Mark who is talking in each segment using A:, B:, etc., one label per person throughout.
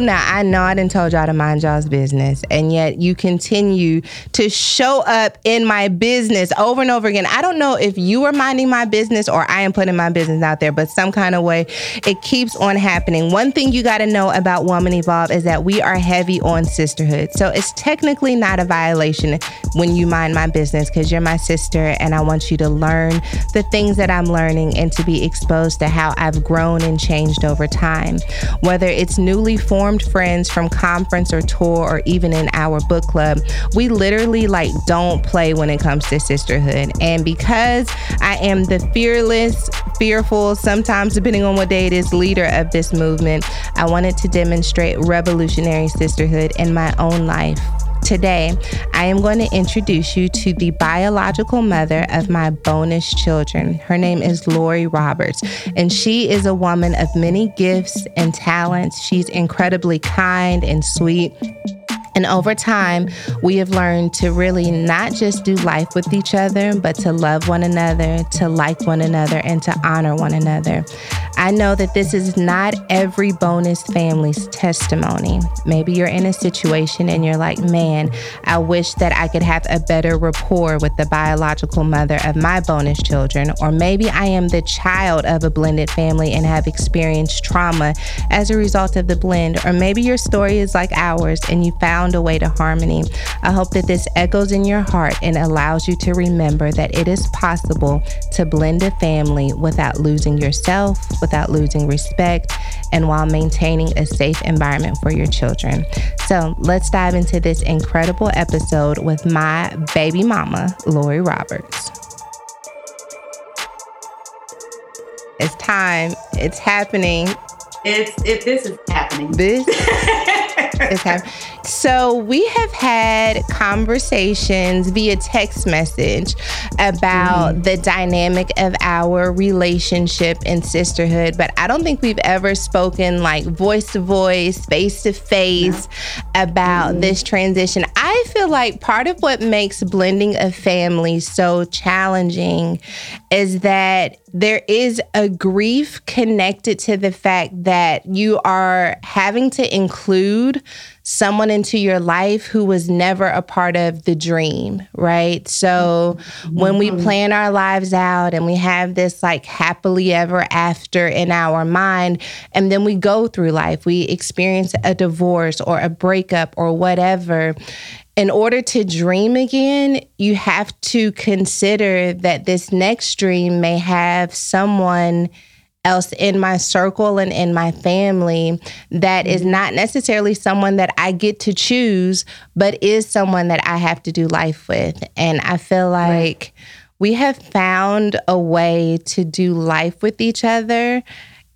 A: now I know I didn't told y'all to mind y'all's business, and yet you continue to show up in my business over and over again. I don't know if you are minding my business or I am putting my business out there, but some kind of way it keeps on happening. One thing you got to know about Woman Evolve is that we are heavy on sisterhood. So it's technically not a violation when you mind my business because you're my sister and I want you to learn the things that I'm learning and to be exposed to how I've grown and changed over time. Whether it's newly formed informed friends from conference or tour or even in our book club, we literally like don't play when it comes to sisterhood. And because I am the fearless, fearful, sometimes depending on what day it is, leader of this movement, I wanted to demonstrate revolutionary sisterhood in my own life. Today, I am going to introduce you to the biological mother of my bonus children. Her name is Lori Roberts, and she is a woman of many gifts and talents. She's incredibly kind and sweet. And over time, we have learned to really not just do life with each other, but to love one another, to like one another, and to honor one another. I know that this is not every bonus family's testimony. Maybe you're in a situation and you're like, man, I wish that I could have a better rapport with the biological mother of my bonus children. Or maybe I am the child of a blended family and have experienced trauma as a result of the blend. Or maybe your story is like ours and you found found a way to harmony. I hope that this echoes in your heart and allows you to remember that it is possible to blend a family without losing yourself, without losing respect, and while maintaining a safe environment for your children. So let's dive into this incredible episode with my baby mama, Lori Roberts. It's time. It's happening.
B: It's it, this is happening. This
A: is happening. So we have had conversations via text message about mm-hmm. the dynamic of our relationship and sisterhood, but I don't think we've ever spoken like voice to voice, face to face about mm-hmm. this transition. I feel like part of what makes blending a family so challenging is that there is a grief connected to the fact that you are having to include someone into your life who was never a part of the dream, right? So when we mm-hmm. plan our lives out and we have this like happily ever after in our mind, and then we go through life, we experience a divorce or a breakup or whatever, in order to dream again, you have to consider that this next dream may have someone else in my circle and in my family that is mm-hmm. not necessarily someone that I get to choose, but is someone that I have to do life with. And I feel like right. we have found a way to do life with each other.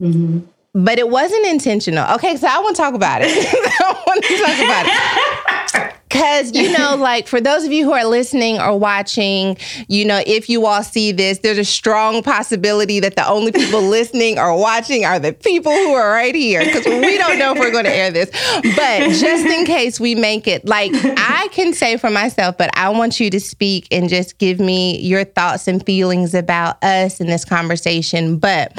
A: Mm-hmm. But it wasn't intentional. Okay, so I want to talk about it. I want to talk about it. Because, you know, like for those of you who are listening or watching, you know, if you all see this, there's a strong possibility that the only people listening or watching are the people who are right here because we don't know if we're going to air this. But just in case we make it, like I can say for myself, but I want you to speak and just give me your thoughts and feelings about us in this conversation. But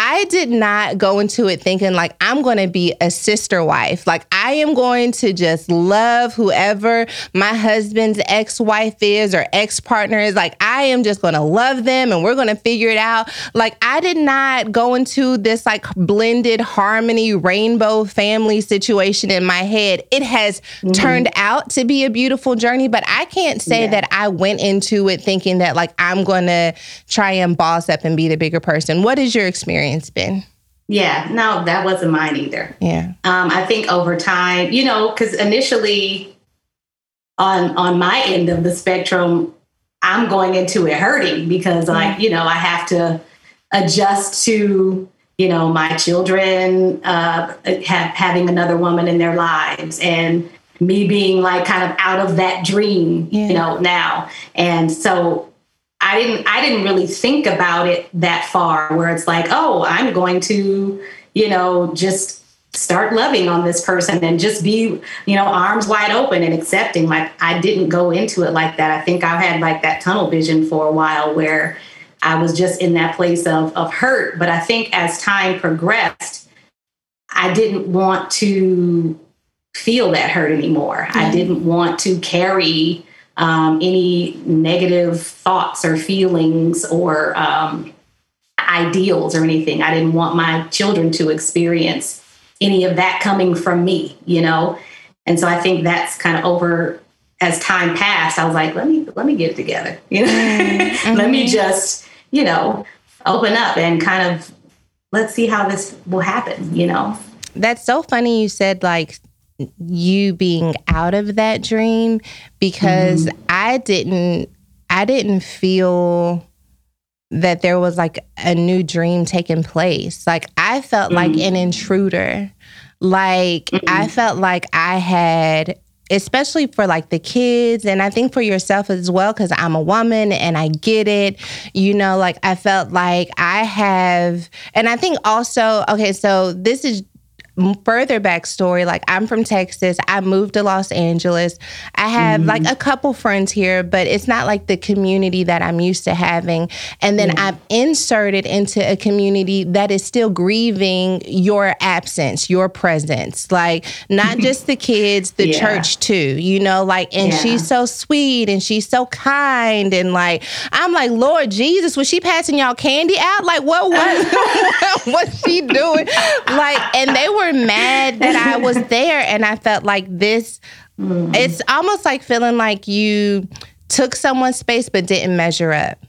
A: I did not go into it thinking like I'm going to be a sister wife. Like I am going to just love whoever my husband's ex-wife is or ex-partner is. Like I am just going to love them and we're going to figure it out. Like I did not go into this like blended harmony rainbow family situation in my head. It has mm-hmm. turned out to be a beautiful journey, but I can't say yeah. that I went into it thinking that like I'm going to try and boss up and be the bigger person. What is your experience? experience been?
B: Yeah, no, that wasn't mine either.
A: Yeah.
B: Um, I think over time, you know, because initially on on my end of the spectrum, I'm going into it hurting because mm-hmm. like, you know, I have to adjust to, you know, my children uh have, having another woman in their lives and me being like kind of out of that dream, yeah. you know, now. And so I didn't I didn't really think about it that far where it's like, oh, I'm going to, you know, just start loving on this person and just be, you know, arms wide open and accepting. Like I didn't go into it like that. I think I had like that tunnel vision for a while where I was just in that place of of hurt, but I think as time progressed, I didn't want to feel that hurt anymore. Mm-hmm. I didn't want to carry um, any negative thoughts or feelings or um, ideals or anything. I didn't want my children to experience any of that coming from me, you know? And so I think that's kind of over as time passed, I was like, let me let me get it together. You know, mm-hmm. let me just, you know, open up and kind of let's see how this will happen, you know.
A: That's so funny you said like you being out of that dream because mm-hmm. I didn't I didn't feel that there was like a new dream taking place. Like I felt mm-hmm. like mm. an intruder. Like mm-hmm. I mm. felt like I had especially for like the kids and I think for yourself as well cuz I'm a woman and I get it. You know, like I felt like I have and I think also okay, so this is further backstory, like I'm from Texas, I moved to Los Angeles. I have mm like mm-hmm. a couple friends here, but it's not like the community that I'm used to having. And then yeah. I've inserted into a community that is still grieving your absence, your presence, like not just the kids, the yeah. church too, you know, like, and yeah. she's so sweet and she's so kind. And like, I'm like, Lord Jesus, was she passing y'all candy out? Like, what was, what was she doing? Like, and they were were mad that I was there and I felt like this mm. it's almost like feeling like you took someone's space but didn't measure up.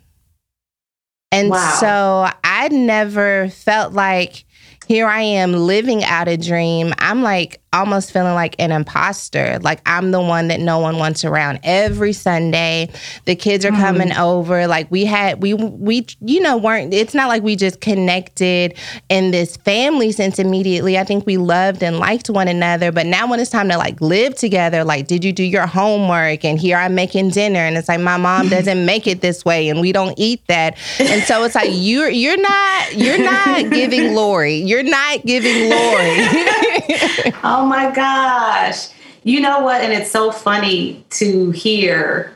A: And wow. so I never felt like here I am living out a dream. I'm like almost feeling like an imposter. Like I'm the one that no one wants around. Every Sunday, the kids are mm. coming over. Like we had we we you know weren't it's not like we just connected in this family sense immediately. I think we loved and liked one another, but now when it's time to like live together, like did you do your homework? And here I'm making dinner and it's like my mom doesn't make it this way and we don't eat that. And so it's like you're you're not you're not giving Lori. You're you're not giving Lori.
B: oh my gosh. You know what? And it's so funny to hear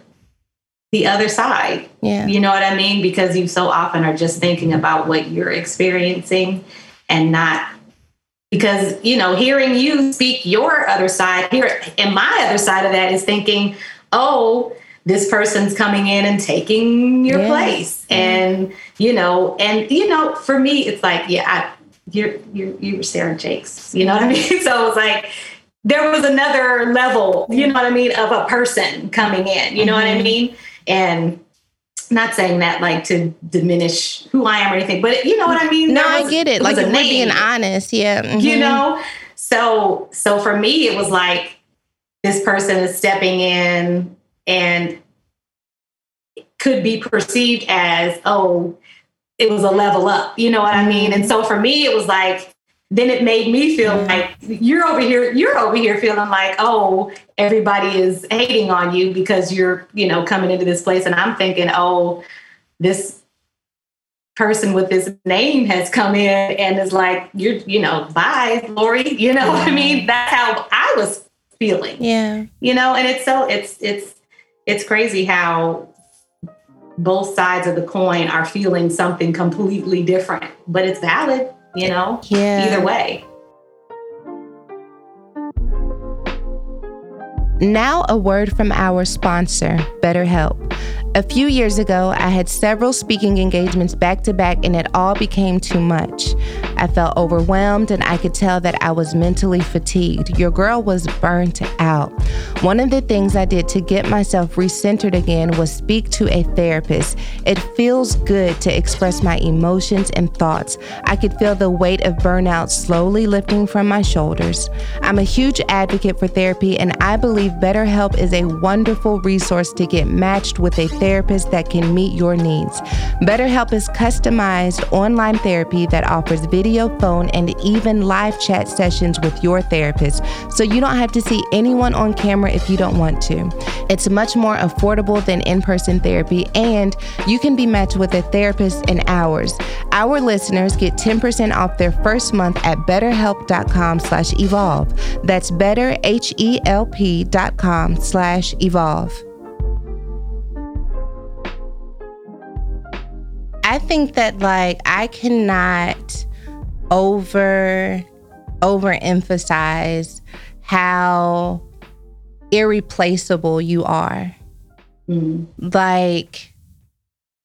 B: the other side. Yeah. You know what I mean? Because you so often are just thinking about what you're experiencing and not because, you know, hearing you speak your other side here and my other side of that is thinking, oh, this person's coming in and taking your yes. place. And, you know, and, you know, for me, it's like, yeah, I, you're, you're, you were Sarah Jakes. You know what I mean? So it was like, there was another level, you know what I mean, of a person coming in, you know mm-hmm. what I mm-hmm. mean? And not saying that like to diminish who I am or anything, but you know what I mean?
A: No, was, I get it. like we're being honest. Yeah.
B: Mm-hmm. You know? So, so for me, it was like, this person is stepping in and could be perceived as, oh, it was a level up. You know what I mean? And so for me, it was like, then it made me feel mm-hmm. like you're over here, you're over here feeling like, oh, everybody is hating on you because you're, you know, coming into this place. And I'm thinking, oh, this person with this name has come in and is like, you're, you know, bye, Lori. You know what I mm-hmm. mean? That's how I was feeling.
A: Yeah.
B: You know, and it's so it's it's it's crazy how both sides of the coin are feeling something completely different, but it's valid, you know,
A: yeah.
B: either way.
A: Now, a word from our sponsor, BetterHelp. A few years ago, I had several speaking engagements back to back, and it all became too much. I felt overwhelmed, and I could tell that I was mentally fatigued. Your girl was burnt out. One of the things I did to get myself recentered again was speak to a therapist. It feels good to express my emotions and thoughts. I could feel the weight of burnout slowly lifting from my shoulders. I'm a huge advocate for therapy, and I believe BetterHelp is a wonderful resource to get matched with a therapist that can meet your needs. BetterHelp is customized online therapy that offers video, phone, and even live chat sessions with your therapist, so you don't have to see anyone on camera if you don't want to. It's much more affordable than in person therapy, and you can be matched with a therapist in hours. Our listeners get 10% off their first month at betterhelp.com slash evolve. That's betterhelpcom slash evolve. I think that like I cannot over overemphasize how irreplaceable you are. Mm. Like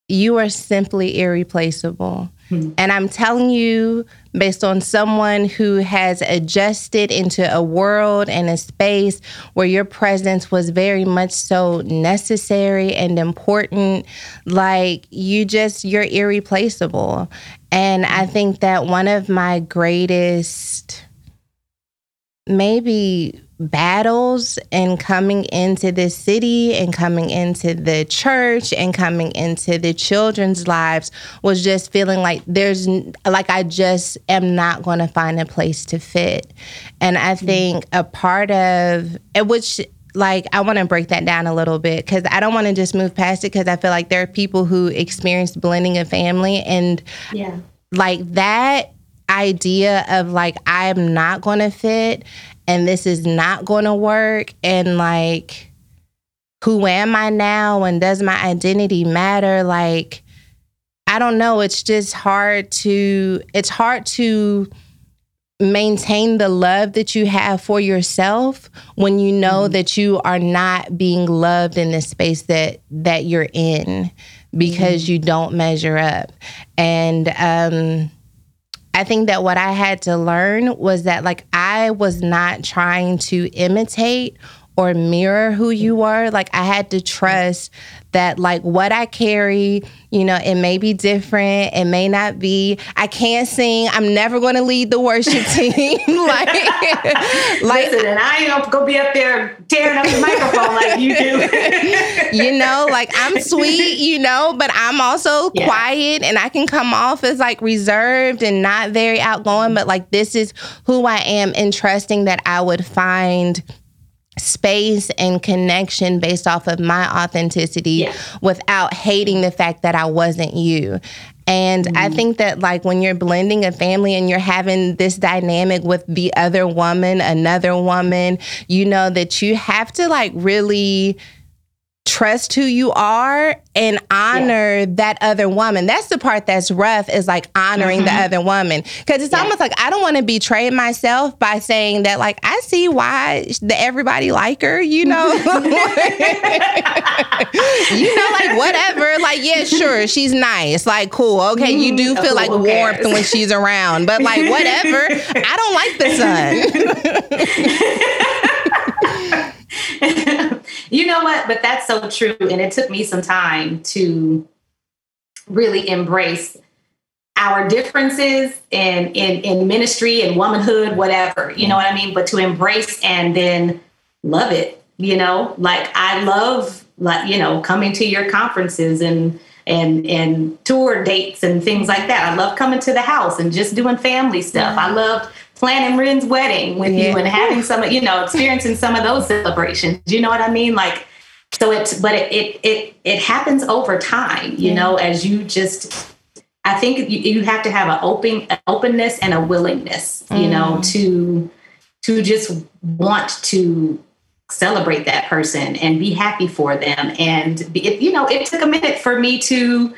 A: you are simply irreplaceable. Hmm. And I'm telling you, based on someone who has adjusted into a world and a space where your presence was very much so necessary and important, like you just, you're irreplaceable. And I think that one of my greatest, maybe battles and coming into this city and coming into the church and coming into the children's lives was just feeling like there's like I just am not going to find a place to fit. And I hmm. think a part of it, which like I want to break that down a little bit because I don't want to just move past it because I feel like there are people who experience blending a family and yeah. like that idea of like I'm not going to fit and this is not going to work and like who am I now and does my identity matter like I don't know it's just hard to it's hard to maintain the love that you have for yourself when you know mm that you are not being loved in the space that that you're in because mm you don't measure up and um I think that what I had to learn was that, like, I was not trying to imitate or mirror who you were. Like I had to trust that like what I carry, you know, it may be different. It may not be. I can't sing. I'm never going to lead the worship
B: team. like, like Listen, and I ain't gonna be up there tearing up the microphone like you do.
A: you know, like I'm sweet, you know, but I'm also yeah. quiet and I can come off as like reserved and not very outgoing. But like this is who I am and trusting that I would find space and connection based off of my authenticity yeah. without hating the fact that I wasn't you. And mm-hmm. I think that, like, when you're blending a family and you're having this dynamic with the other woman, another woman, you know, that you have to, like, really trust who you are and honor yeah. that other woman. That's the part that's rough is like honoring mm-hmm. the other woman. Cause it's yeah. almost like I don't want to betray myself by saying that like I see why the, everybody like her, you know. you know, like whatever. Like, yeah, sure, she's nice. Like, cool. Okay, you do mm-hmm. feel oh, like warmth when she's around. But like whatever. I don't like the sun.
B: you know what? But that's so true. And it took me some time to really embrace our differences in, in, in ministry and womanhood, whatever, you know what I mean? But to embrace and then love it, you know, like I love like, you know, coming to your conferences and, and, and tour dates and things like that. I love coming to the house and just doing family stuff. I loved planning Ren's wedding with yeah. you and having some, you know, experiencing some of those celebrations. Do You know what I mean? Like, so it's, but it, it, it, it happens over time, you yeah. know, as you just, I think you, you have to have an open, an openness and a willingness, you know, mm. to, to just want to celebrate that person and be happy for them. And it, you know, it took a minute for me to,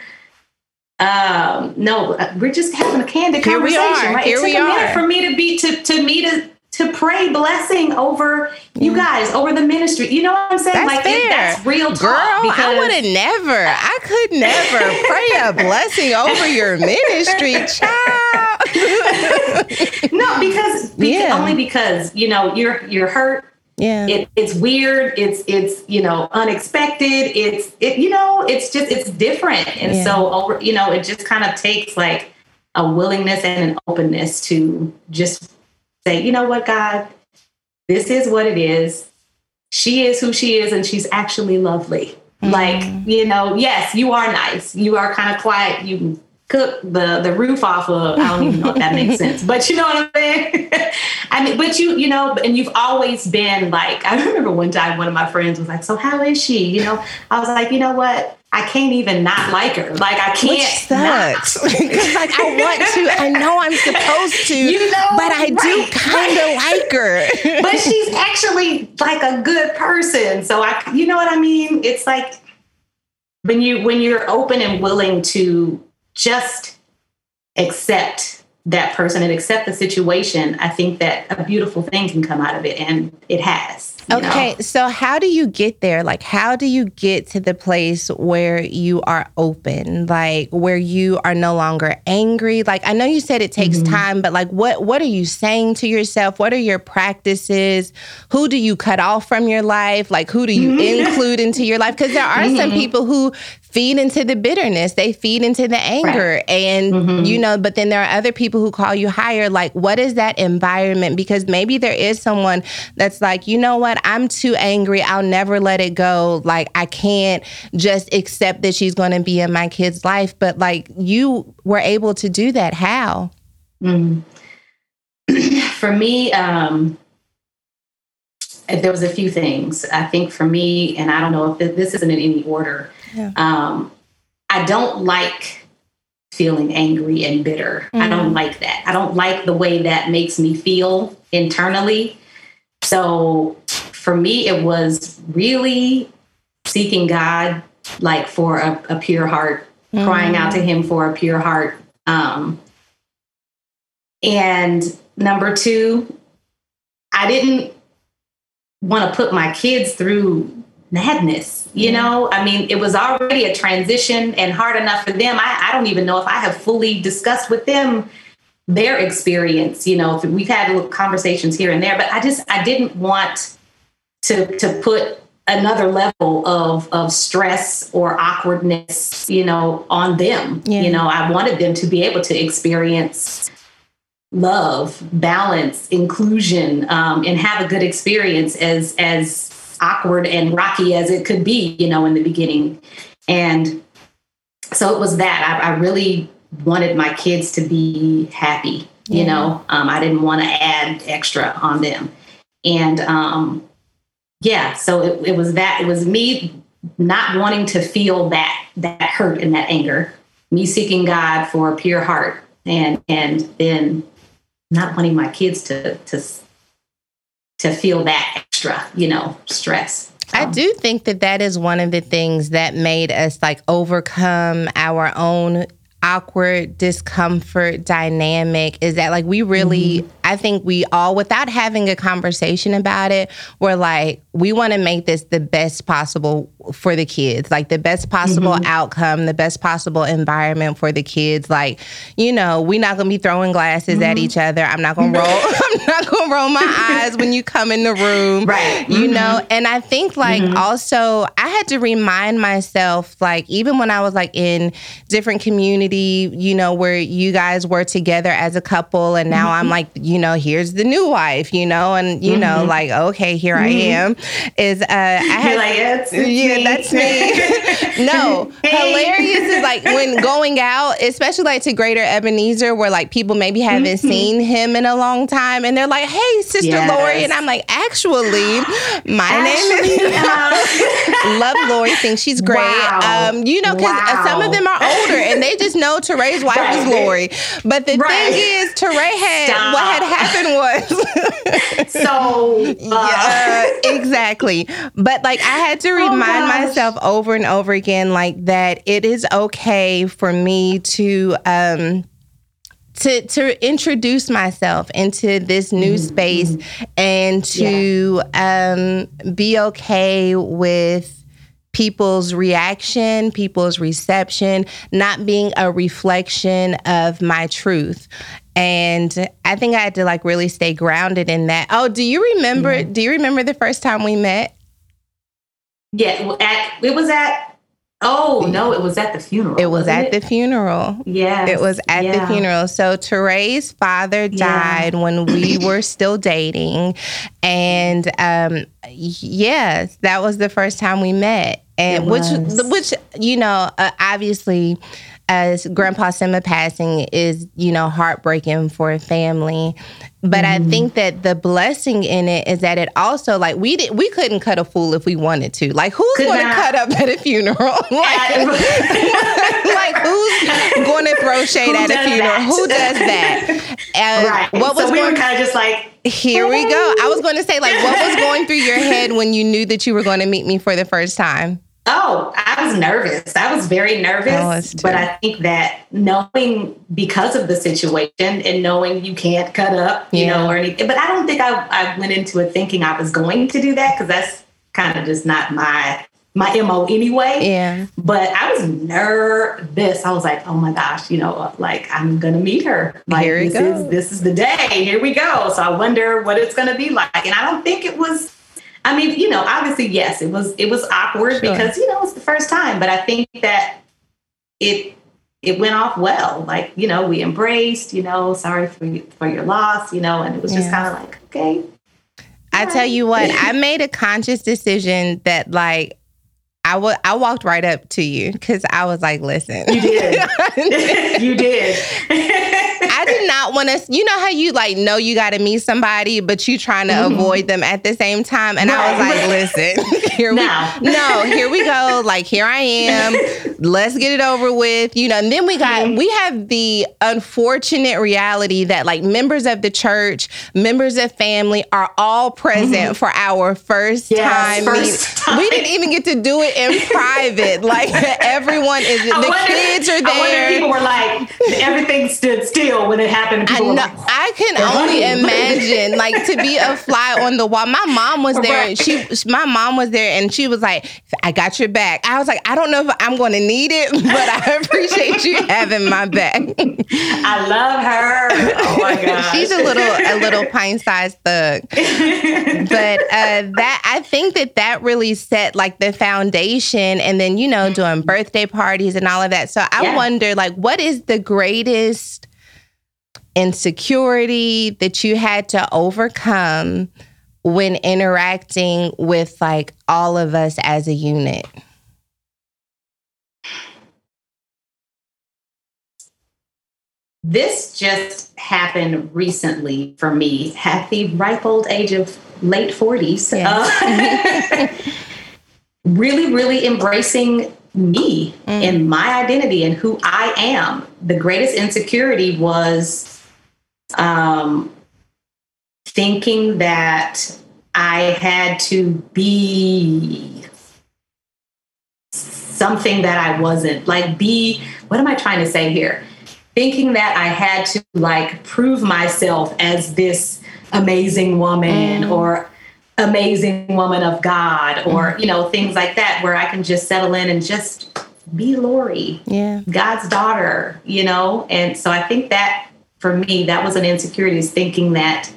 B: um, no, we're just having a candid Here conversation, right? Here it took we a minute are. for me to be to to me to to pray blessing over you mm. guys, over the ministry. You know what I'm saying?
A: That's like fair.
B: It, that's real talk.
A: Girl, I would have never, I could never pray a blessing over your ministry, child.
B: no, because, because yeah. only because you know you're you're hurt, yeah it, it's weird it's it's you know unexpected it's it you know it's just it's different and yeah. so over you know it just kind of takes like a willingness and an openness to just say you know what god this is what it is she is who she is and she's actually lovely mm-hmm. like you know yes you are nice you are kind of quiet you cook the the roof off of. I don't even know if that makes sense, but you know what I'm mean? saying. I mean, but you you know, and you've always been like. I remember one time one of my friends was like, "So how is she?" You know, I was like, "You know what? I can't even not like her. Like I can't. Which
A: Because like I want to. I know I'm supposed to. You know, but I right, do kind of like
B: her. but she's actually like a good person. So I, you know what I mean? It's like when you when you're open and willing to just accept that person and accept the situation, I think that a beautiful thing can come out of it, and it has.
A: Okay, know? so how do you get there? Like, how do you get to the place where you are open, like where you are no longer angry? Like, I know you said it takes mm-hmm. time, but like, what what are you saying to yourself? What are your practices? Who do you cut off from your life? Like, who do you mm-hmm. include into your life? Because there are mm-hmm. some people who feed into the bitterness they feed into the anger right. and mm-hmm. you know but then there are other people who call you higher like what is that environment because maybe there is someone that's like you know what i'm too angry i'll never let it go like i can't just accept that she's going to be in my kid's life but like you were able to do that how mm.
B: for me um there was a few things i think for me and i don't know if this isn't in any order yeah. Um, I don't like feeling angry and bitter. mm I don't mm. like that. I don't like the way that makes me feel internally. So for me, it was really seeking God, like for a, a pure heart, mm crying out to mm. Him for a pure heart. Um, and number two, I didn't want to put my kids through madness. You know, I mean, it was already a transition and hard enough for them. I, I don't even know if I have fully discussed with them their experience. You know, we've had conversations here and there, but I just I didn't want to to put another level of of stress or awkwardness, you know, on them. Yeah. You know, I wanted them to be able to experience love, balance, inclusion, um, and have a good experience as as awkward and rocky as it could be, you know, in the beginning. And so it was that I, I really wanted my kids to be happy, you yeah. know, um, I didn't want to add extra on them. And um, yeah, so it, it was that, it was me not wanting to feel that, that hurt and that anger, me seeking God for a pure heart and, and then not wanting my kids to, to, to feel that extra, you know, stress.
A: I um, do think that that is one of the things that made us like overcome our own awkward discomfort dynamic is that like we really mm-hmm. i think we all without having a conversation about it we're like we want to make this the best possible for the kids like the best possible mm-hmm. outcome the best possible environment for the kids like you know we're not gonna be throwing glasses mm-hmm. at each other i'm not gonna roll i'm not gonna roll my eyes when you come in the room
B: right
A: you mm-hmm. know and i think like mm-hmm. also i had to remind myself like even when i was like in different communities community, you know, where you guys were together as a couple and now mm-hmm. I'm like, you know, here's the new wife, you know, and you mm-hmm. know, like, okay, here I mm-hmm. am. Is uh I had like, yes, yeah, me. that's me. no. Hey. Hilarious is like when going out, especially like to Greater Ebenezer, where like people maybe haven't mm-hmm. seen him in a long time and they're like, Hey, sister yes. Lori, and I'm like, actually, my name is um, Love Lori Think she's great. Wow. Um, you know, because wow. Uh, some of them are older and they just know Touré's wife right. Lori. But the right. thing is, Touré had Stop. what had
B: happened was so uh. yeah,
A: exactly. But like I had to oh remind oh myself over and over again, like that it is okay for me to um to to introduce myself into this new mm-hmm. space and to yeah. um, be okay with people's reaction, people's reception, not being a reflection of my truth. And I think I had to like really stay grounded in that. Oh, do you remember? Mm-hmm. Do you remember the first time we met?
B: Yeah, at, it was at Oh no, it was at the funeral. It was at it? the funeral.
A: Yeah. It was at yeah. the funeral. So Touré's father died yeah. when we were still dating. And um yes, that was the first time we met. And which which you know, uh, obviously as Grandpa Sima passing is, you know, heartbreaking for a family. But mm-hmm. I think that the blessing in it is that it also like we did we couldn't cut a fool if we wanted to. Like who's Could gonna not. cut up at a funeral? like, like who's gonna throw shade at a funeral? That? Who does that?
B: And right. what was so we going, were kind of just like
A: here we go. I was gonna say like what was going through your head when you knew that you were gonna meet me for the first time?
B: Oh, I was nervous. I was very nervous. Oh, but I think that knowing because of the situation and knowing you can't cut up, yeah. you know, or anything, but I don't think I, I went into it thinking I was going to do that because that's kind of just not my my MO anyway.
A: Yeah.
B: But I was nervous. I was like, oh my gosh, you know, like I'm gonna meet her. Like Here this go. is this is the day. Here we go. So I wonder what it's gonna be like. And I don't think it was I mean, you know, obviously, yes, it was it was awkward sure. because you know it's the first time, but I think that it it went off well. Like you know, we embraced. You know, sorry for you, for your loss. You know, and it was just kind of like okay.
A: I tell you what, I made a conscious decision that like I, w- I walked right up to you because I was like, listen. You
B: did. you did.
A: I did not want to. You know how you like know you got to meet somebody, but you trying to mm-hmm. avoid them at the same time. And right. I was like, listen, here we no, here we go. Like here I am let's get it over with, you know. And then we got mm-hmm. we have the unfortunate reality that like members of the church, members of family are all present mm-hmm. for our first, yes, time, first time. We didn't even get to do it in private. like everyone is I the kids are there.
B: people were like everything stood still when it happened. I know. Like,
A: I can only running. imagine like to be a fly on the wall. My mom was there. Right. She my mom was there and she was like, "I got your back." I was like, "I don't know if I'm going to need it, but I appreciate you having my back. I
B: love her. Oh my god,
A: she's a little a little pine sized thug. but uh, that I think that that really set like the foundation, and then you know doing mm-hmm. birthday parties and all of that. So I yeah. wonder, like, what is the greatest insecurity that you had to overcome when interacting with like all of us as a unit?
B: This just happened recently for me at the ripe old age of late 40s. Yes. Uh, really, really embracing me mm. and my identity and who I am. The greatest insecurity was um, thinking that I had to be something that I wasn't. Like, be, what am I trying to say here? thinking that I had to like prove myself as this amazing woman mm. or amazing woman of God or, mm. you know, things like that where I can just settle in and just be Lori, yeah. God's daughter, you know? And so I think that for me, that was an insecurity is thinking that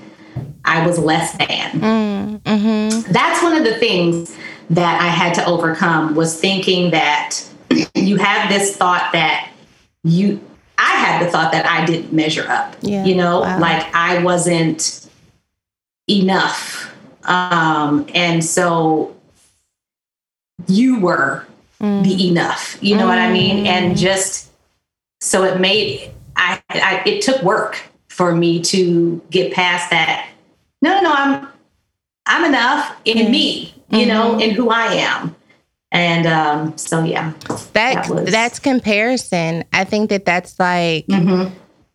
B: I was less than. Mm. Mm-hmm. That's one of the things that I had to overcome was thinking that you have this thought that you I had the thought that I didn't measure up. Yeah, you know, wow. like I wasn't enough. Um, and so you were mm. the enough. You know mm. what I mean? Mm. And just so it made I, I it took work for me to get past that. No, no, no, I'm I'm enough in mm. me, you mm-hmm. know, in who I am. And um, so, yeah, that,
A: that was... that's comparison. I think that that's like mm-hmm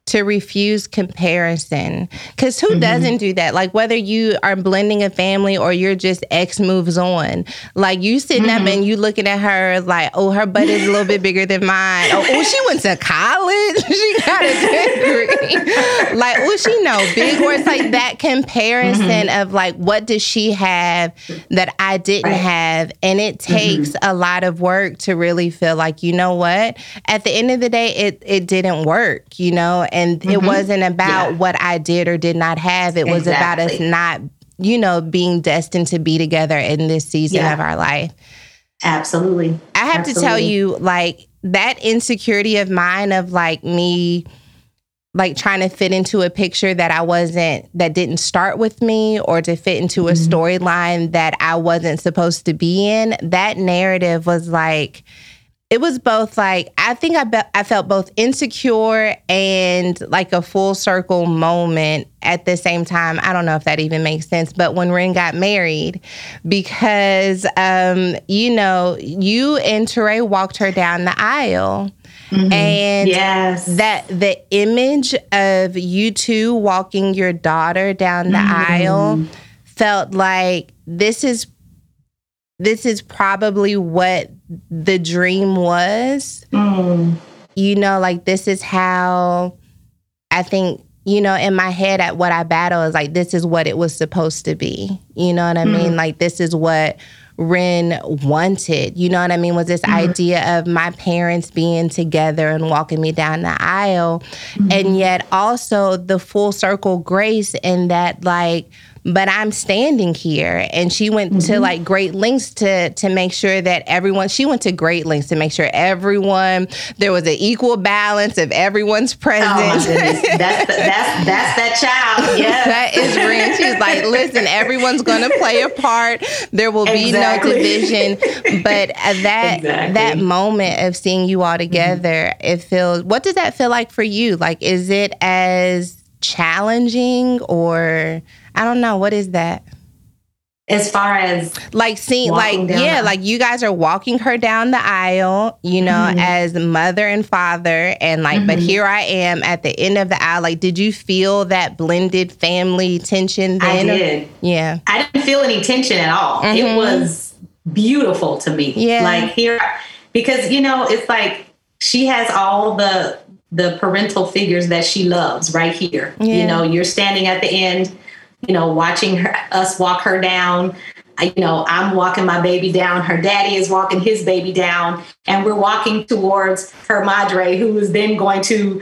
A: to refuse comparison. Because who mm-hmm. doesn't do that? Like, whether you are blending a family or you're just ex moves on, like, you sitting mm-hmm. up and you looking at her like, oh, her butt is a little bit bigger than mine. Oh, oh, she went to college. she got a degree. like, oh, she know big words. Like, that comparison mm-hmm. of like, what does she have that I didn't right. have? And it mm-hmm. takes a lot of work to really feel like, you know what? At the end of the day, it, it didn't work, you know? and mm-hmm. it wasn't about yeah. what I did or did not have. It was about us not, you know, being destined to be together in this season yeah. of our life.
B: Absolutely.
A: I have Absolutely. to tell you, like, that insecurity of mine of like me like trying to fit into a picture that I wasn't that didn't start with me or to fit into mm-hmm. a storyline that I wasn't supposed to be in. That narrative was like it was both like I think I be- I felt both insecure and like a full circle moment at the same time. I don't know if that even makes sense, but when Ren got married, because um, you know you and Touré walked her down the aisle. Mm-hmm. And yes. that the image of you two walking your daughter down the mm-hmm. aisle felt like this is this is probably what the dream was. Mm. You know, like this is how I think, you know, in my head at what I battle is like this is what it was supposed to be. You know what I mm. mean? Like this is what Ren wanted. You know what I mean? Was this mm. idea of my parents being together and walking me down the aisle. And mm-hmm. yet also the full circle grace in that like but I'm standing here. And she went mm-hmm. to like great lengths to to make sure that everyone she went to great lengths to make sure everyone there was an equal balance of everyone's oh, presence. Oh that's, the,
B: that's that's that child. Yeah,
A: that is real. She's like, listen, everyone's going to play a part. There will exactly. be no division. But uh, that exactly. that moment of seeing you all together, mm-hmm. it feels. What does that feel like for you? Like, is it as challenging or? I don't know what is that.
B: As far as
A: like seeing, like yeah, the- like you guys are walking her down the aisle, you know, mm-hmm. as mother and father, and like, mm-hmm. but here I am at the end of the aisle. Like, did you feel that blended family tension?
B: Then? I did.
A: Yeah,
B: I didn't feel any tension at all. Mm-hmm. It was beautiful to me. Yeah, like here, because you know, it's like she has all the the parental figures that she loves right here. Yeah. You know, you're standing at the end you know, watching her, us walk her down. I, you know, I'm walking my baby down. Her daddy is walking his baby down, and we're walking towards her madre, who is then going to,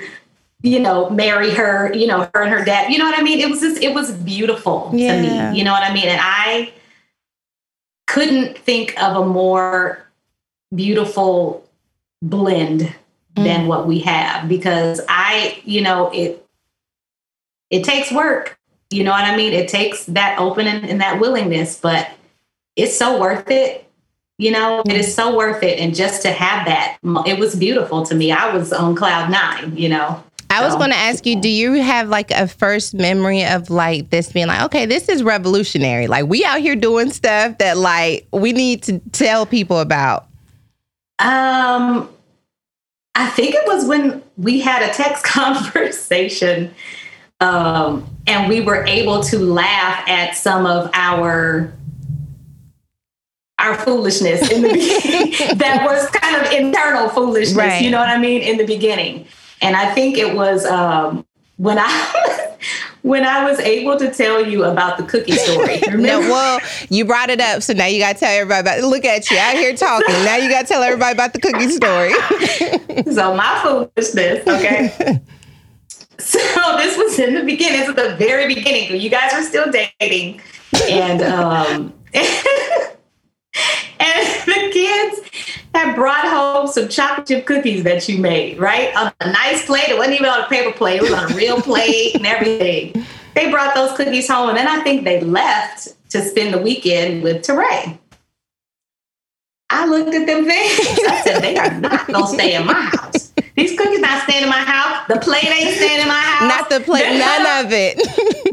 B: you know, marry her. You know, her and her dad. You know what I mean? It was just, it was beautiful yeah. to me. You know what I mean? And I couldn't think of a more beautiful blend mm. than what we have because I, you know, it it takes work you know what I mean? It takes that opening and that willingness, but it's so worth it. You know, it is so worth it. And just to have that, it was beautiful to me. I was on cloud nine, you know.
A: I was going to ask you, do you have like a first memory of like this being like, okay, this is revolutionary. Like we out here doing stuff that like we need to tell people about.
B: Um I think it was when we had a text conversation um, and we were able to laugh at some of our our foolishness in the beginning that was kind of internal foolishness right. you know what i mean in the beginning and i think it was um, when i when i was able to tell you about the cookie story
A: no, well you brought it up so now you got to tell everybody about look at you out here talking now you got to tell everybody about the cookie story
B: so my foolishness okay so this was in the beginning, this is the very beginning. You guys were still dating. And um and the kids had brought home some chocolate chip cookies that you made, right? On a nice plate. It wasn't even on a paper plate, it was on a real plate and everything. They brought those cookies home and then I think they left to spend the weekend with Touré. I looked at them things. I said, they are not gonna stay in my house. These cookies not staying in my house. The plate ain't staying in my house.
A: Not the plate. none of it.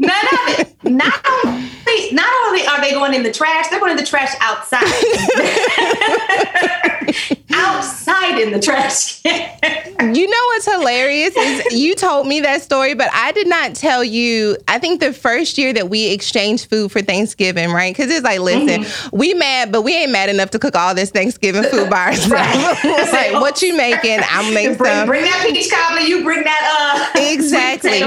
B: none of it. Not only, not only are they going in the trash, they're going in the trash outside. outside in the trash.
A: you know what's hilarious is you told me that story, but I did not tell you. I think the first year that we exchanged food for Thanksgiving, right? Because it's like, listen, mm-hmm. we mad, but we ain't mad enough to cook all this Thanksgiving food by ourselves. like, what you making? I'm making
B: bring that peach cobbler. You bring that uh
A: exactly.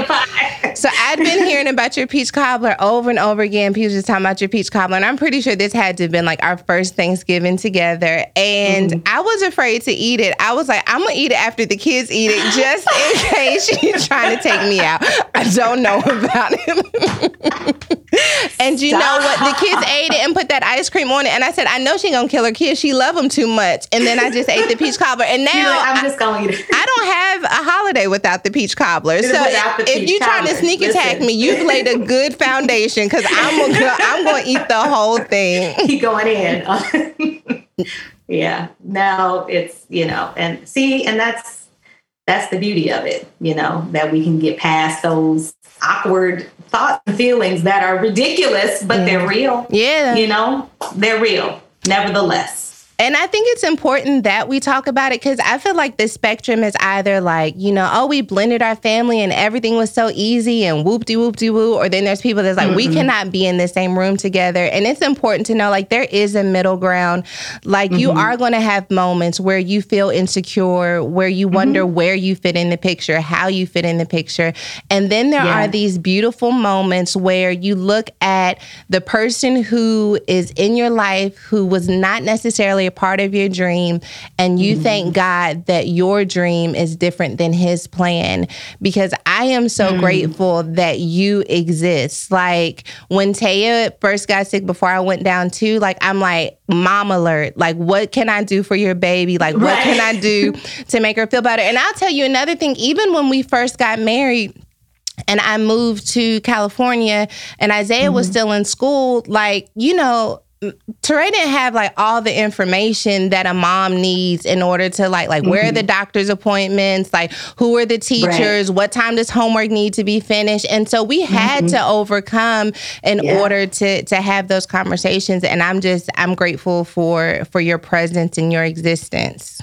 A: so I'd been hearing about your peach cobbler over and over again. People just talking about your peach cobbler, and I'm pretty sure this had to have been like our first Thanksgiving together. And mm-hmm. I was afraid to eat it. I was like, I'm gonna eat it after the kids eat it, just in case she's trying to take me out. I don't know about it. and you Stop. know what? The kids ate it and put that ice cream on it. And I said, I know she gonna kill her kids. She love them too much. And then I just ate the peach cobbler. And now like, I'm just gonna eat it. I don't have a holiday without the peach cobbler. so if, if you're trying to sneak Listen. attack me, you've laid a good foundation because I'm gonna I'm gonna eat the whole thing.
B: Keep going in. yeah. Now it's you know, and see, and that's that's the beauty of it, you know, that we can get past those awkward thoughts and feelings that are ridiculous, but they're real.
A: Yeah.
B: You know, they're real, nevertheless.
A: And I think it's important that we talk about it because I feel like the spectrum is either like, you know, oh, we blended our family and everything was so easy and whoop de whoop de woo. Or then there's people that's like, mm we mm-hmm. cannot be in the same room together. And it's important to know like there is a middle ground. Like mm-hmm. you are going to have moments where you feel insecure, where you mm-hmm. wonder where you fit in the picture, how you fit in the picture. And then there yeah. are these beautiful moments where you look at the person who is in your life who was not necessarily a part of your dream and you mm-hmm. thank God that your dream is different than his plan because I am so mm. grateful that you exist. Like when Taya first got sick before I went down too, like I'm like, mom alert. Like, what can I do for your baby? Like, right. what can I do to make her feel better? And I'll tell you another thing, even when we first got married, and I moved to California and Isaiah mm-hmm. was still in school, like, you know, Touré didn't have like all the information that a mom needs in order to like like mm-hmm. where are the mm-hmm. doctor's appointments, like who are the teachers, right. what time does homework need to be finished, and so we had mm-hmm. to overcome in yeah. order to to have those conversations. And I'm just I'm grateful for for your presence and your existence.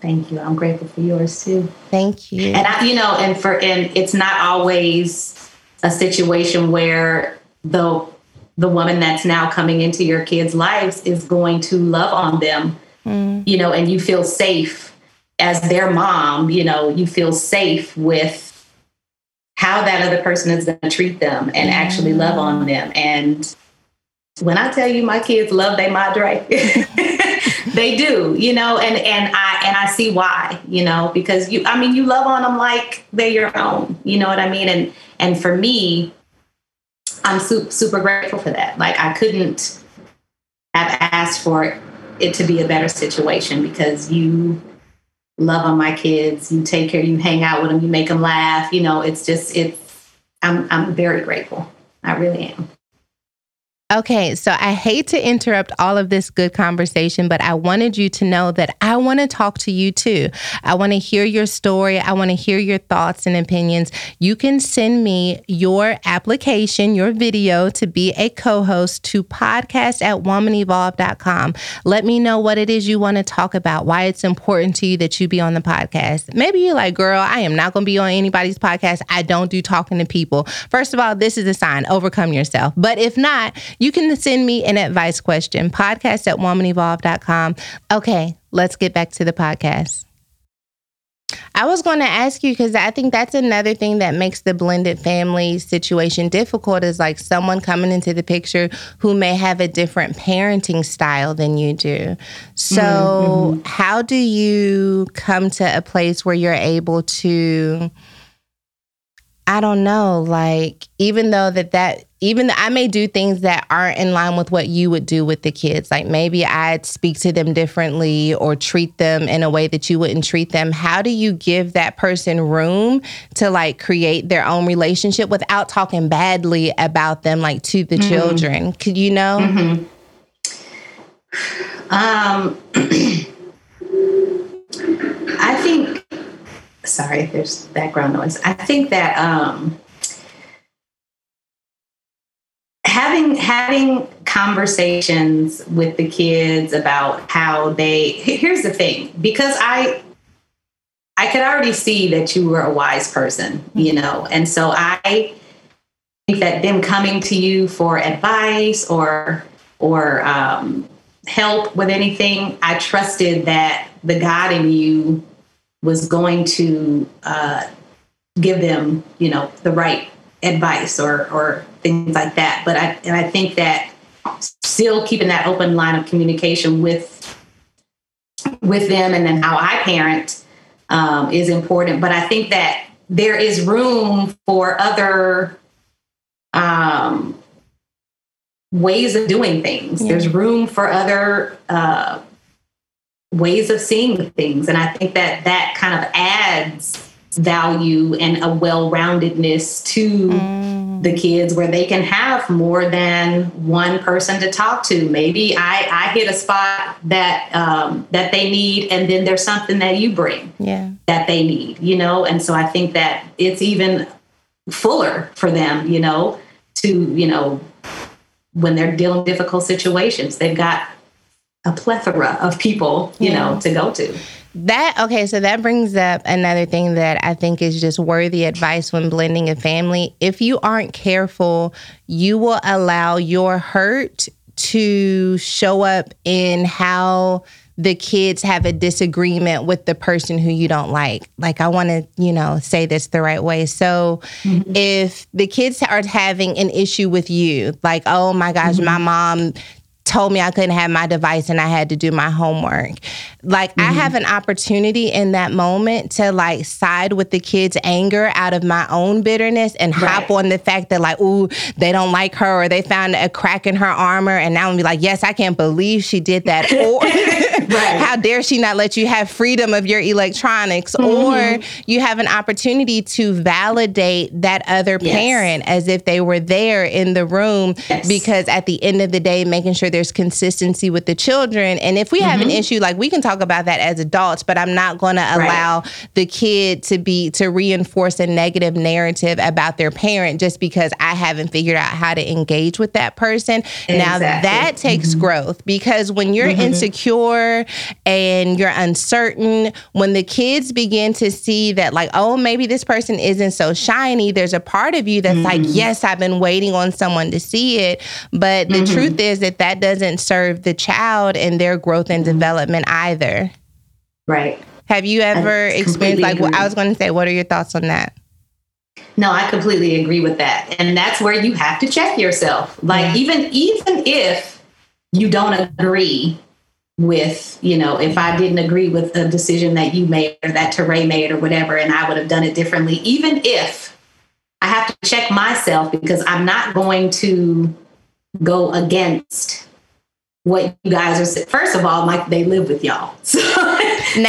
B: Thank you. I'm grateful for yours too.
A: Thank you.
B: And I, you know, and for and it's not always a situation where the the woman that's now coming into your kids' lives is going to love on them, mm. you know, and you feel safe as their mom, you know, you feel safe with how that other person is going to treat them and mm. actually love mm. on them. And when I tell you my kids love they madre, they do, you know, and, and I, and I see why, you know, because you, I mean, you love on them like they're your own, you know what I mean? And, and for me, I'm super, super grateful for that. Like I couldn't have asked for it to be a better situation because you love on my kids, you take care, you hang out with them, you make them laugh. You know, it's just it's. I'm I'm very grateful. I really am.
A: Okay, so I hate to interrupt all of this good conversation, but I wanted you to know that I want to talk to you too. I want to hear your story. I want to hear your thoughts and opinions. You can send me your application, your video to be a co host to podcast at womanevolve.com. Let me know what it is you want to talk about, why it's important to you that you be on the podcast. Maybe you're like, girl, I am not going to be on anybody's podcast. I don't do talking to people. First of all, this is a sign overcome yourself. But if not, you can send me an advice question, podcast at womanevolve.com. Okay, let's get back to the podcast. I was going to ask you because I think that's another thing that makes the blended family situation difficult is like someone coming into the picture who may have a different parenting style than you do. So, mm-hmm. how do you come to a place where you're able to I don't know. Like, even though that that even though I may do things that aren't in line with what you would do with the kids, like maybe I'd speak to them differently or treat them in a way that you wouldn't treat them. How do you give that person room to like create their own relationship without talking badly about them, like to the mm-hmm. children? Could you know?
B: Mm-hmm. Um, I think sorry if there's background noise. I think that um, having having conversations with the kids about how they here's the thing because I I could already see that you were a wise person, you mm-hmm. know, and so I think that them coming to you for advice or or um, help with anything, I trusted that the God in you was going to uh, give them, you know, the right advice or or things like that. But I and I think that still keeping that open line of communication with with them and then how I parent um, is important. But I think that there is room for other um, ways of doing things. Yeah. There's room for other uh, ways of seeing things. And I think that that kind of adds value and a well roundedness to mm. the kids where they can have more than one person to talk to. Maybe I, I hit a spot that um, that they need, and then there's something that you bring yeah. that they need, you know. And so I think that it's even fuller for them, you know, to you know when they're dealing difficult situations, they've got a plethora of people, you yeah. know, to go to.
A: That okay, so that brings up another thing that I think is just worthy advice when blending a family. If you aren't careful, you will allow your hurt to show up in how the kids have a disagreement with the person who you don't like. Like, I want to, you know, say this the right way. So, mm-hmm. if the kids are having an issue with you, like, oh my gosh, mm-hmm. my mom told me I couldn't have my device and I had to do my homework. Like mm-hmm. I have an opportunity in that moment to like side with the kid's anger out of my own bitterness and right. hop on the fact that like, ooh, they don't like her or they found a crack in her armor and now I'm be like, yes, I can't believe she did that. Or right. how dare she not let you have freedom of your electronics? Mm-hmm. Or you have an opportunity to validate that other yes. parent as if they were there in the room yes. because at the end of the day, making sure there's consistency with the children. And if we mm-hmm. have an mm-hmm. issue, like we can talk talk about that as adults, but I'm not going to allow right. the kid to be to reinforce a negative narrative about their parent just because I haven't figured out how to engage with that person. Exactly. Now that takes mm-hmm. growth because when you're mm-hmm. insecure and you're uncertain, when the kids begin to see that like, oh, maybe this person isn't so shiny, there's a part of you that's mm-hmm. like, yes, I've been waiting on someone to see it, but the mm-hmm. truth is that that doesn't serve the child and their growth and mm-hmm. development either together.
B: Right.
A: Have you ever experienced like I was going to say? What are your thoughts on that?
B: No, I completely agree with that. And that's where you have to check yourself. Like even even if you don't agree with, you know, if I didn't agree with a decision that you made or that Touré made or whatever, and I would have done it differently, even if I have to check myself because I'm not going to go against what you guys are first of all like they live with y'all
A: so, now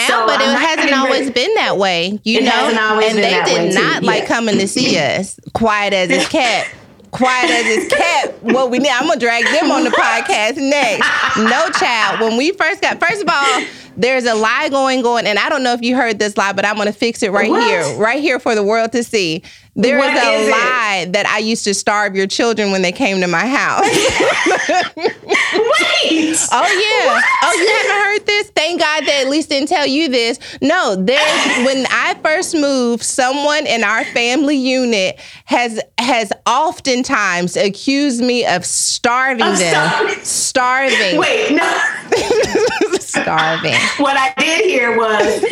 A: so but I'm it hasn't always been that way you it know and they did not too. like yeah. coming to see us quiet as a cat quiet as it's kept what we need i'm gonna drag them on the podcast next no child when we first got first of all there's a lie going on, and I don't know if you heard this lie, but I'm gonna fix it right what? here, right here for the world to see. There what is a is lie it? that I used to starve your children when they came to my house.
B: Wait. Oh
A: yeah. What? Oh, you haven't heard this? Thank God they at least didn't tell you this. No, there's when I first moved, someone in our family unit has has oftentimes accused me of starving I'm them. Starving. starving.
B: Wait, no. starving. what I did hear was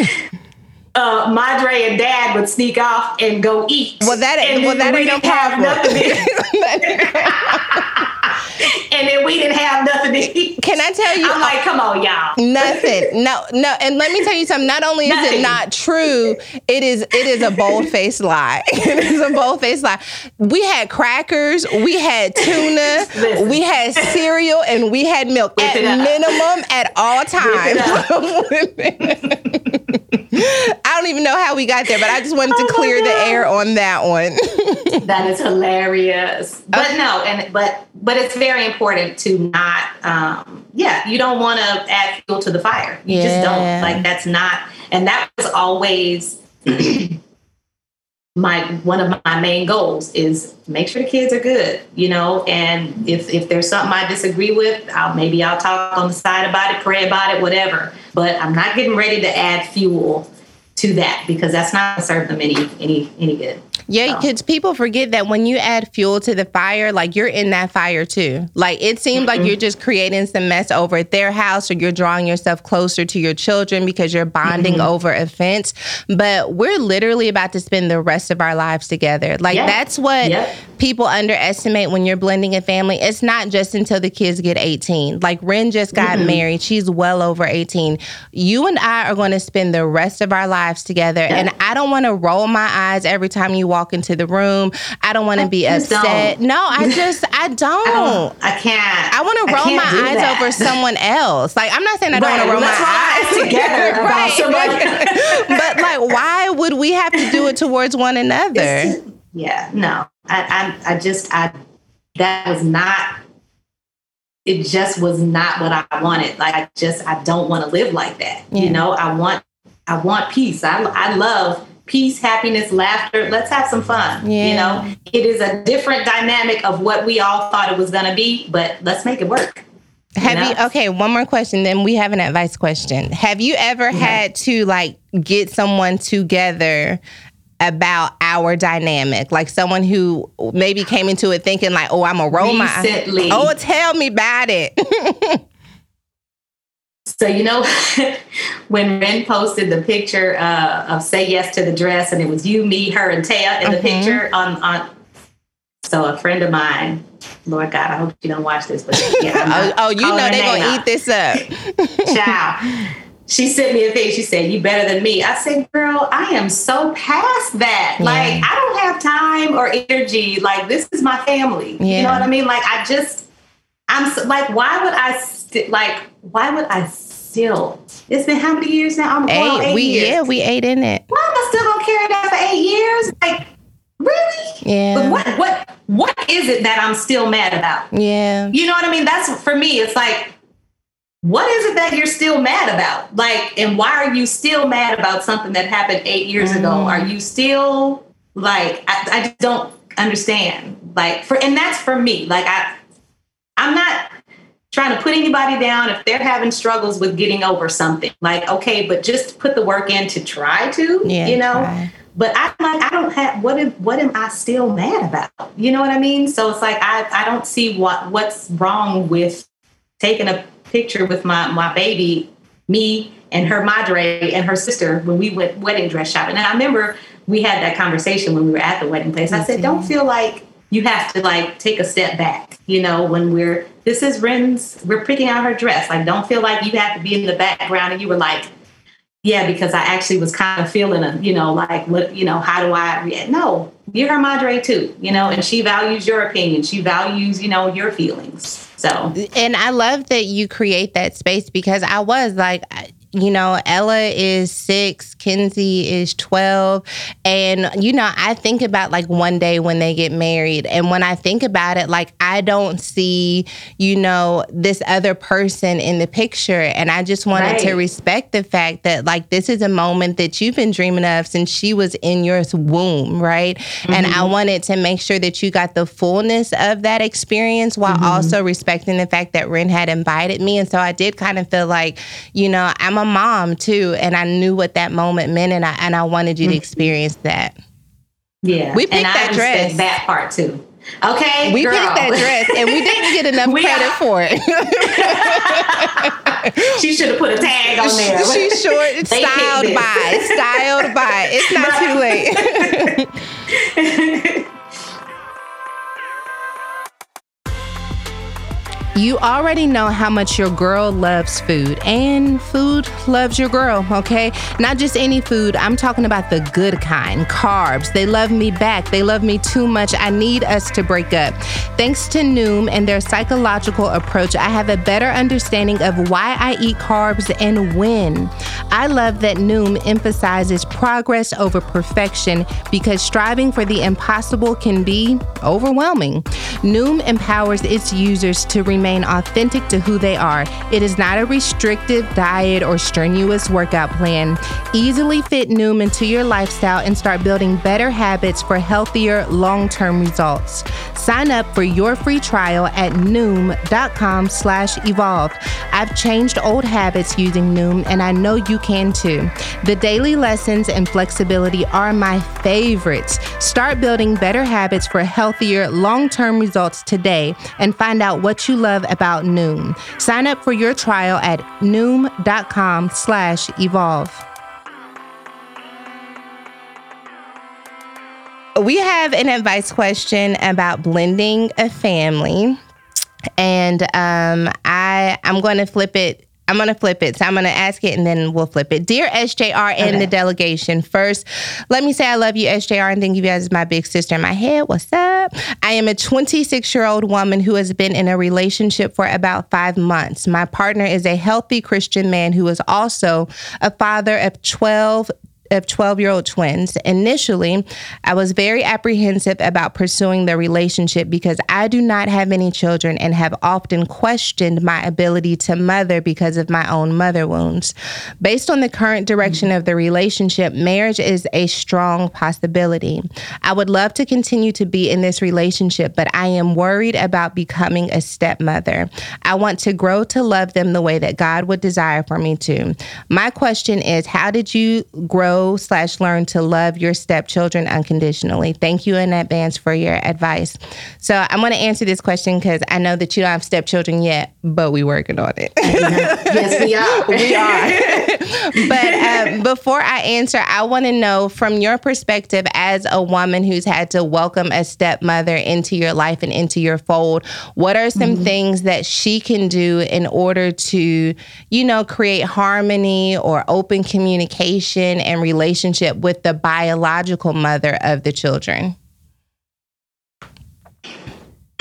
B: uh, Madre and Dad would sneak off and go eat.
A: Well, that and well, that we ain't no problem. have nothing.
B: and then we didn't have nothing to eat.
A: Can I tell you?
B: I'm like, come on, y'all.
A: Nothing. No, no. And let me tell you something. Not only is nothing. it not true, it is it is a bold faced lie. it is a bold faced lie. We had crackers, we had tuna, Listen. we had cereal, and we had milk Whip at minimum at all times. I don't even know how we got there, but I just wanted to oh clear the air on that one.
B: that is hilarious. But okay. no, and but but it's very important to not um yeah, you don't want to add fuel to the fire. You yeah. just don't. Like that's not and that was always my one of my main goals is make sure the kids are good, you know, and if if there's something I disagree with, I'll maybe I'll talk on the side about it, pray about it, whatever. But I'm not getting ready to add fuel to that because that's not serve them any any any good. Yeah,
A: because so. people forget that when you add fuel to the fire, like you're in that fire too. Like it seems mm-hmm. like you're just creating some mess over at their house, or you're drawing yourself closer to your children because you're bonding mm-hmm. over offense. But we're literally about to spend the rest of our lives together. Like yeah. that's what yeah. people underestimate when you're blending a family. It's not just until the kids get 18. Like Ren just got mm-hmm. married; she's well over 18. You and I are going to spend the rest of our lives lives together. Yeah. And I don't want to roll my eyes every time you walk into the room. I don't want to be upset. Don't. No, I just I don't. I, don't,
B: I can't.
A: I want to roll my eyes that. over someone else. Like I'm not saying I don't right. want to roll Let's my eyes together right. somebody. but like, why would we have to do it towards one another? Just,
B: yeah, no. I, I I just I that was not it just was not what I wanted. Like I just I don't want to live like that. Yeah. You know, I want I want peace. I, I love peace, happiness, laughter. Let's have some fun. Yeah. You know, it is a different dynamic of what we all thought it was going to be, but let's make it work.
A: Have you, know? you, okay? One more question, then we have an advice question. Have you ever mm-hmm. had to like get someone together about our dynamic? Like someone who maybe came into it thinking like, "Oh, I'm a role model." Oh, tell me about it.
B: So you know, when Ren posted the picture uh, of "Say Yes to the Dress" and it was you, me, her, and Taya in the mm-hmm. picture on on. So a friend of mine, Lord God, I hope you don't watch this, but yeah. oh, oh,
A: you know they're gonna eat this up. Ciao.
B: She sent me a thing. She said, "You better than me." I said, "Girl, I am so past that. Yeah. Like, I don't have time or energy. Like, this is my family. Yeah. You know what I mean? Like, I just, I'm so, like, why would I st- like? Why would I?" still, it's been how many years now? I'm eight. eight we
A: years.
B: yeah,
A: we eight in it.
B: Why am I still gonna carry that for eight years? Like really? Yeah. But what what what is it that I'm still mad about?
A: Yeah.
B: You know what I mean? That's for me. It's like what is it that you're still mad about? Like, and why are you still mad about something that happened eight years mm. ago? Mm-hmm. Are you still like, I, I, don't understand. Like, for, and that's for me. Like, I, I'm not trying to put anybody down if they're having struggles with getting over something. Like, okay, but just put the work in to try to, yeah, you know. Try. But I like I don't have what if what am I still mad about? You know what I mean? So it's like I I don't see what what's wrong with taking a picture with my my baby, me and her madre and her sister when we went wedding dress shopping. And I remember we had that conversation when we were at the wedding place. I said, don't feel like you have to like take a step back, you know, when we're this is Ren's, we're picking out her dress. Like, don't feel like you have to be in the background and you were like, yeah, because I actually was kind of feeling a, you know, like what, you know, how do I react? No, you're her madre too, you know, and she values your opinion. She values, you know, your feelings. So,
A: and I love that you create that space because I was like, I, you know, Ella is six, Kenzie is 12. And, you know, I think about like one day when they get married. And when I think about it, like I don't see, you know, this other person in the picture. And I just wanted right. to respect the fact that like this is a moment that you've been dreaming of since she was in your womb, right? Mm-hmm. And I mm-hmm. wanted to make sure that you got the fullness of that experience while mm-hmm. also respecting the fact that Ren had invited me. And so I did kind of feel like, you know, I'm a mom too, and I knew what that moment meant, and I and I wanted you to mm-hmm. experience that.
B: Yeah, we picked that dress. That part too. Okay,
A: we
B: girl.
A: picked that dress, and we didn't get enough credit are. for it.
B: she should have put a tag on there. She,
A: short. styled by, styled by. It's not too late. you already know how much your girl loves food and food loves your girl, okay? Not just any food, I'm talking about the good kind carbs. They love me back, they love me too much. I need us to break up. Thanks to Noom and their psychological approach, I have a better understanding of why I eat carbs and when. I love that Noom emphasizes progress over perfection because striving for the impossible can be overwhelming. Noom empowers its users to remain remain authentic to who they are. It is not a restrictive diet or strenuous workout plan. Easily fit Noom into your lifestyle and start building better habits for healthier long term results. Sign up for your free trial at Noom.com slash evolve. I've changed old habits using Noom and I know you can too. The daily lessons and flexibility are my favorites. Start building better habits for healthier long term results today and find out what you love about Noom. Sign up for your trial at noom.com slash evolve. We have an advice question about blending a family. And um, I, I'm going to flip it I'm going to flip it. So I'm going to ask it and then we'll flip it. Dear SJR and okay. the delegation, first, let me say I love you, SJR, and think of you as my big sister in my head. What's up? I am a 26 year old woman who has been in a relationship for about five months. My partner is a healthy Christian man who is also a father of 12 of 12 year old twins. Initially, I was very apprehensive about pursuing the relationship because I do not have any children and have often questioned my ability to mother because of my own mother wounds. Based on the current direction of the relationship, marriage is a strong possibility. I would love to continue to be in this relationship, but I am worried about becoming a stepmother. I want to grow to love them the way that God would desire for me to. My question is how did you grow? slash learn to love your stepchildren unconditionally? Thank you in advance for your advice. So I'm going to answer this question because I know that you don't have stepchildren yet, but we're working on it. yes,
B: we are.
A: we are. but um, before I answer, I want to know from your perspective as a woman who's had to welcome a stepmother into your life and into your fold, what are some mm-hmm. things that she can do in order to, you know, create harmony or open communication and relationship with the biological mother of the children?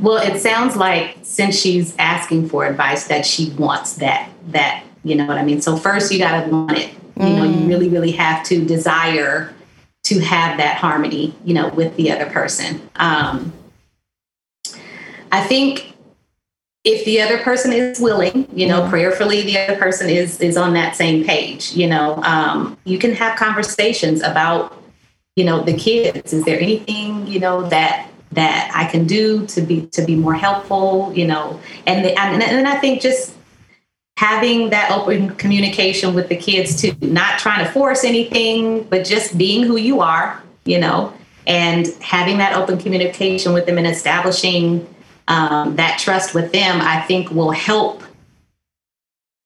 B: well, it sounds like since she's asking for advice that she wants that that, you know what I mean? So first you got to want it. You mm. know, you mm. really really have to desire to have that harmony, you know, with the other person. Um I think if the other person is willing, you know, mm-hmm. prayerfully, the other person is is on that same page. You know, um, you can have conversations about, you know, the kids. Is there anything you know that that I can do to be to be more helpful? You know, and the, and and I think just having that open communication with the kids too, not trying to force anything, but just being who you are. You know, and having that open communication with them and establishing um, that trust with them, I think will help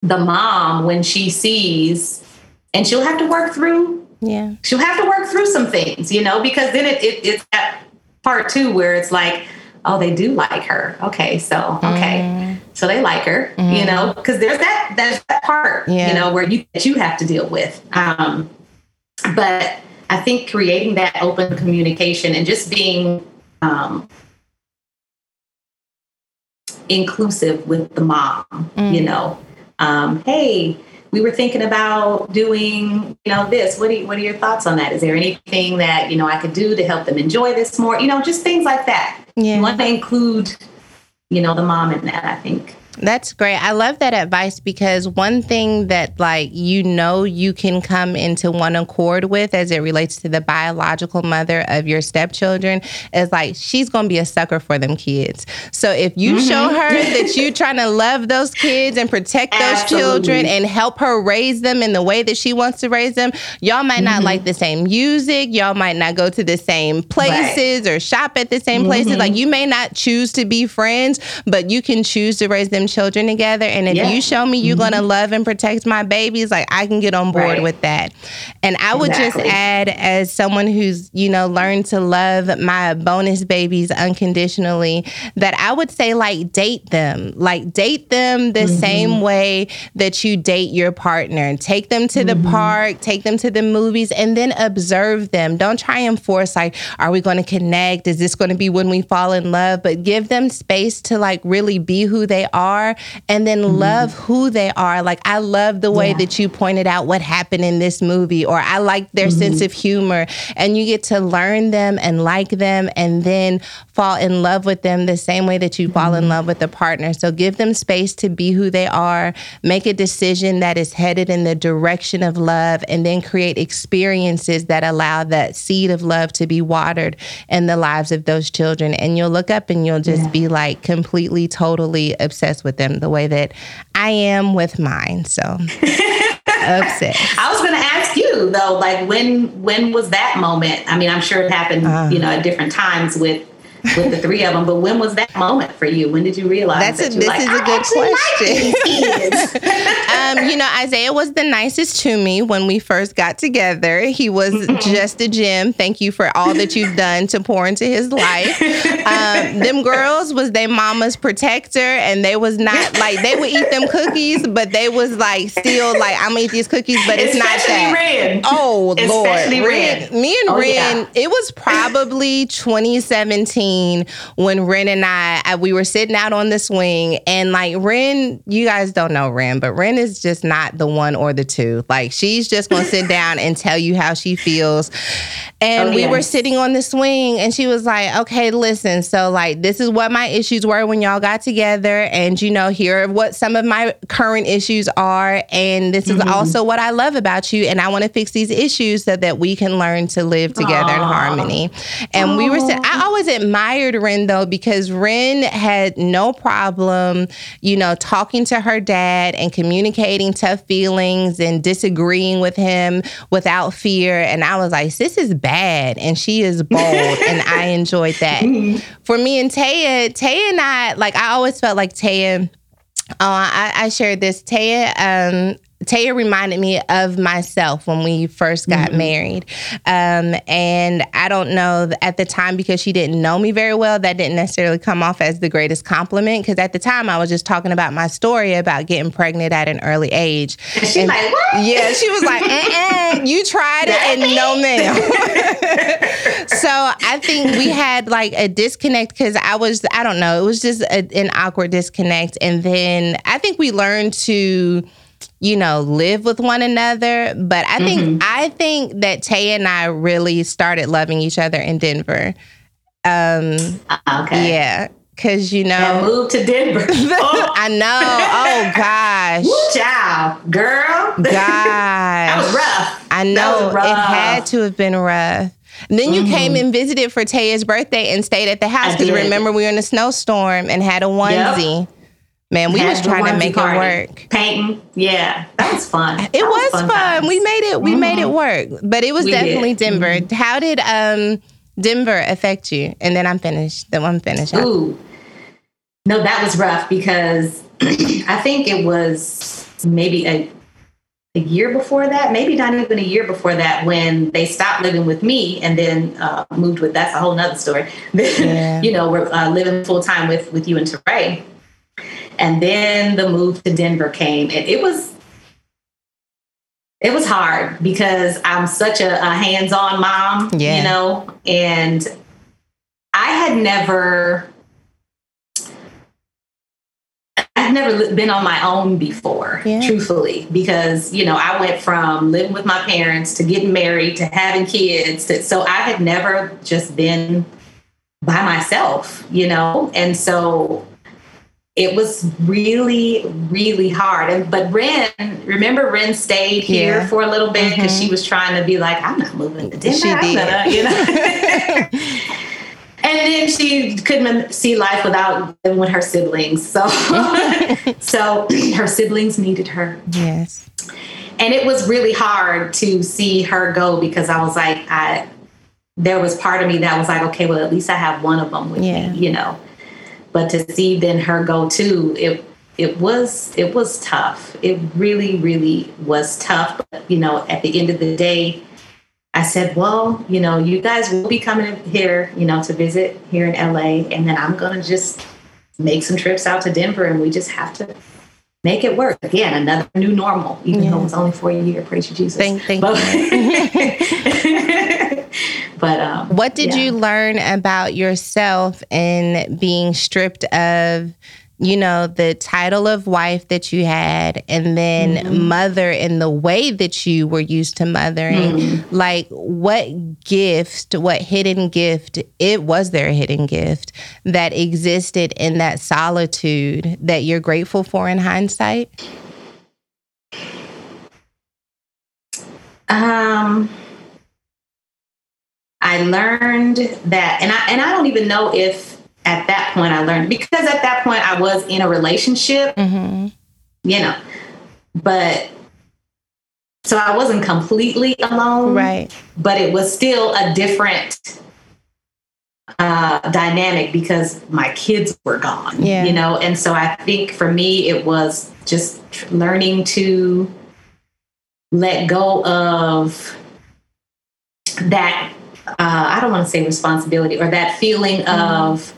B: the mom when she sees, and she'll have to work through. Yeah. She'll have to work through some things, you know, because then it, it it's that part too where it's like, oh, they do like her. Okay, so okay, mm. so they like her, mm. you mm-hmm. know, because there's that there's that part, yeah. you know, where you that you have to deal with. Um, but I think creating that open communication and just being um, inclusive with the mom, mm. you know. Um, hey, we were thinking about doing, you know, this. What, you, what are your thoughts on that? Is there anything that, you know, I could do to help them enjoy this more? You know, just things like that. Yeah. You want to include, you know, the mom in that, I think.
A: That's great. I love that advice because one thing that, like, you know, you can come into one accord with as it relates to the biological mother of your stepchildren is like, she's going to be a sucker for them kids. So if you mm-hmm. show her that you're trying to love those kids and protect those Absolutely. children and help her raise them in the way that she wants to raise them, y'all might not mm-hmm. like the same music. Y'all might not go to the same places right. or shop at the same mm-hmm. places. Like, mm-hmm. you may not choose to be friends, but you can choose to raise them them children together. And if yeah. you show me you're mm-hmm. gonna love and protect my babies, like I can get on board right. with that. And I would exactly. just add, as someone who's you know learned to love my bonus babies unconditionally, that I would say like date them, like date them the mm-hmm. same way that you date your partner. Take them to mm-hmm. the park, take them to the movies, and then observe them. Don't try and force like, are we going to connect? Is this going to be when we fall in love? But give them space to like really be who they are are and then mm-hmm. love who they are. Like, I love the way yeah. that you pointed out what happened in this movie, or I like their mm-hmm. sense of humor. And you get to learn them and like them and then fall in love with them the same way that you mm-hmm. fall in mm-hmm. love with a partner. So give them space to be who they are, make a decision that is headed in the direction of love, and then create experiences that allow that seed of love to be watered in the lives of those children. And you'll look up and you'll just yeah. be like completely, totally obsessed with them the way that I am with mine. So
B: I was going to ask you though, like when when was that moment? I mean, I'm sure it happened, um, you know, at different times with with the three of them. But when was that moment for you? When did you realize That's that a, this like, is a good question? Like
A: um, you know, Isaiah was the nicest to me when we first got together. He was mm-hmm. just a gem. Thank you for all that you've done to pour into his life. Um, them girls was their mama's protector, and they was not like they would eat them cookies, but they was like still like I'm gonna eat these cookies, but it's Especially not that.
B: Red. Oh
A: Especially Lord, Red. Red. Me and oh, Ren, yeah. it was probably 2017 when Ren and I, I, we were sitting out on the swing and like Ren, you guys don't know Ren, but Ren is just not the one or the two. Like she's just gonna sit down and tell you how she feels. And we were sitting on the swing and she was like, okay, listen, so like this is what my issues were when y'all got together. And you know, here what some of my current issues are. And this mm-hmm. is also what I love about you. And I wanna fix these issues so that we can learn to live together Aww. in harmony. And Aww. we were, I always admire admired Ren though because Ren had no problem, you know, talking to her dad and communicating tough feelings and disagreeing with him without fear. And I was like, this is bad, and she is bold, and I enjoyed that. For me and Taya, Taya and I, like, I always felt like Taya. Oh, I, I, shared this. Taya um, Taya reminded me of myself when we first got mm-hmm. married. Um, and I don't know at the time because she didn't know me very well, that didn't necessarily come off as the greatest compliment because at the time I was just talking about my story about getting pregnant at an early age.
B: she and, like, what?
A: Yeah, she was like, uh-uh, you tried it and no ma'am. so I think we had like a disconnect because I was, I don't know, it was just a, an awkward disconnect. And then I think we learned to, you know, live with one another. But I think mm-hmm. I think that Tay and I really started loving each other in Denver.
B: Um, ah, okay.
A: Yeah. Cause you know, and
B: moved to Denver.
A: Oh. I know. Oh gosh, Woo,
B: child, girl, gosh, that was rough.
A: I know rough. it had to have been rough. And then you mm-hmm. came and visited for Taya's birthday and stayed at the house because remember we were in a snowstorm and had a onesie. Yep. Man, we was trying to make party. it work.
B: Painting, yeah, that was fun.
A: It that was, was, fun. fun. We made it. We mm-hmm. made it work. But it was we definitely did. Mm-hmm. Denver. Mm-hmm. How did um, Denver affect you? And then I'm finished. Then I'm finished.
B: Ooh, no, that was rough because I think it was maybe a a year before that, maybe not even a year before that, when they stopped living with me and then uh, moved with. That's a whole nother story. yeah. you know, we're uh, living full time with with you and Teray. And then the move to Denver came, and it was it was hard because I'm such a, a hands-on mom, yeah. you know, and I had never I've never been on my own before, yeah. truthfully, because you know I went from living with my parents to getting married to having kids. To, so I had never just been by myself, you know, and so it was really really hard and but ren remember ren stayed here yeah. for a little bit because mm-hmm. she was trying to be like i'm not moving to denver she did. Gonna, you know and then she couldn't see life without living with her siblings so so her siblings needed her
A: yes
B: and it was really hard to see her go because i was like i there was part of me that was like okay well at least i have one of them with yeah. me you know but to see then her go too, it it was it was tough. It really, really was tough. But you know, at the end of the day, I said, well, you know, you guys will be coming here, you know, to visit here in LA, and then I'm gonna just make some trips out to Denver, and we just have to make it work again. Another new normal, even yeah. though it's only for a year. Praise you, Jesus. Thank, thank but, you. But um,
A: what did yeah. you learn about yourself in being stripped of? you know, the title of wife that you had, and then mm-hmm. mother in the way that you were used to mothering. Mm-hmm. Like, what gift, what hidden gift, it was there a hidden gift that existed in that solitude that you're grateful for in hindsight?
B: Um, I learned that, and I and I don't even know if at that point I learned because at that point I was in a relationship, mm-hmm. you know, but so I wasn't completely alone, right? But it was still a different uh, dynamic because my kids were gone, yeah. you know, and so I think for me it was just learning to let go of that uh, I don't want to say responsibility or that feeling mm-hmm. of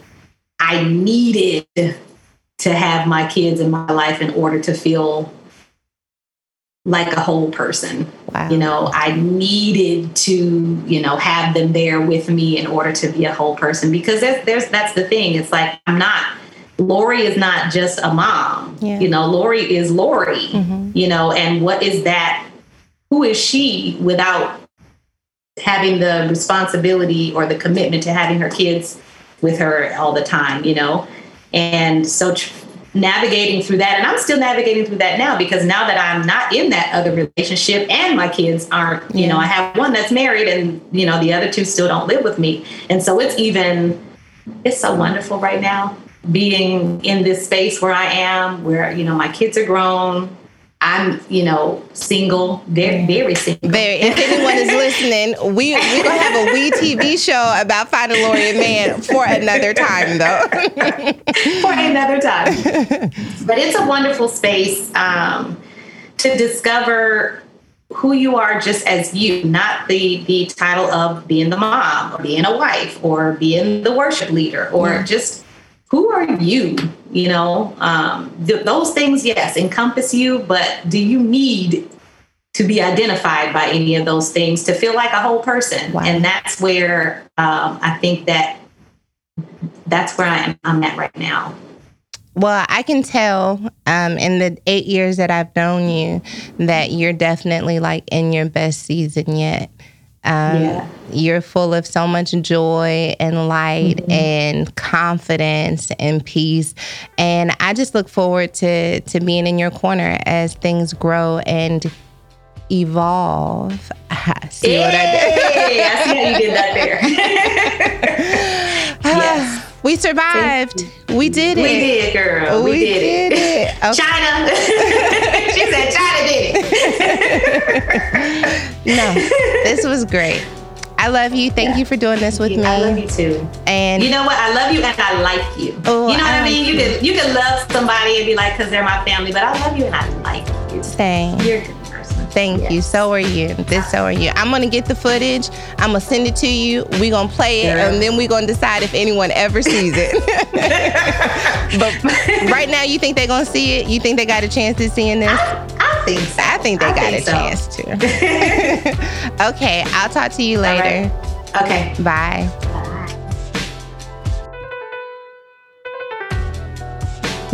B: I needed to have my kids in my life in order to feel like a whole person. Wow. You know, I needed to, you know, have them there with me in order to be a whole person because there's, there's that's the thing. It's like I'm not Lori is not just a mom. Yeah. You know, Lori is Lori. Mm-hmm. You know, and what is that? Who is she without having the responsibility or the commitment to having her kids with her all the time, you know? And so tr- navigating through that, and I'm still navigating through that now because now that I'm not in that other relationship and my kids aren't, you yeah. know, I have one that's married and, you know, the other two still don't live with me. And so it's even, it's so wonderful right now being in this space where I am, where, you know, my kids are grown, I'm, you know, single, very, very single.
A: Very. If anyone is listening, we we're gonna have a wee TV show about finding Lori and man for another time, though.
B: for another time. But it's a wonderful space um, to discover who you are just as you, not the the title of being the mom or being a wife or being the worship leader or just who are you? You know, um, th- those things, yes, encompass you, but do you need to be identified by any of those things to feel like a whole person? Wow. And that's where um, I think that that's where I'm, I'm at right now.
A: Well, I can tell um, in the eight years that I've known you that you're definitely like in your best season yet. Um, yeah. You're full of so much joy and light mm-hmm. and confidence and peace. And I just look forward to, to being in your corner as things grow and evolve.
B: see what I did? I see how you did that there.
A: Ah, yes. We survived. We did it.
B: We
A: did,
B: girl. We, we did, did, it. it. Okay. China. she said China did it.
A: no, this was great. I love you. Thank yeah. you for doing this with me.
B: I love you too. And you know what? I love you and I like you. Ooh, you know what I, I mean? You can you can love somebody and be like, because they're my family, but I love you and I like you. Same. You're a good person.
A: Thank yes. you. So are you. This so are you. I'm gonna get the footage. I'm gonna send it to you. We're gonna play it yeah. and then we're gonna decide if anyone ever sees it. but right now you think they're gonna see it? You think they got a chance at seeing this?
B: I-
A: think so. I
B: think
A: they I got think a so. chance to. okay, I'll talk to you later.
B: Right. Okay.
A: Bye.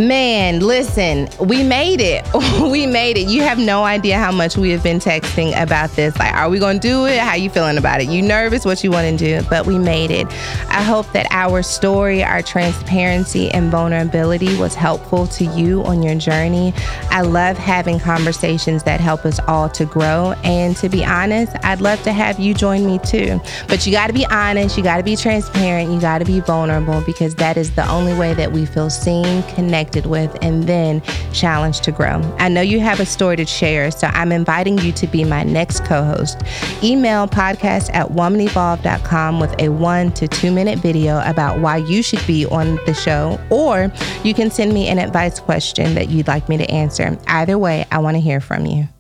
A: Man, listen, we made it. we made it. You have no idea how much we have been texting about this. Like, are we going to do it? How you feeling about it? You nervous? What you want to do? But we made it. I hope that our story, our transparency and vulnerability was helpful to you on your journey. I love having conversations that help us all to grow. And to be honest, I'd love to have you join me too. But you got to be honest, you got to be transparent, you got to be vulnerable because that is the only way that we feel seen, connected connected with, and then challenged to grow. I know you have a story to share, so I'm inviting you to be my next co host. Email podcast at womanevolve.com with a one to two minute video about why you should be on the show, or you can send me an advice question that you'd like me to answer. Either way, I want to hear from you.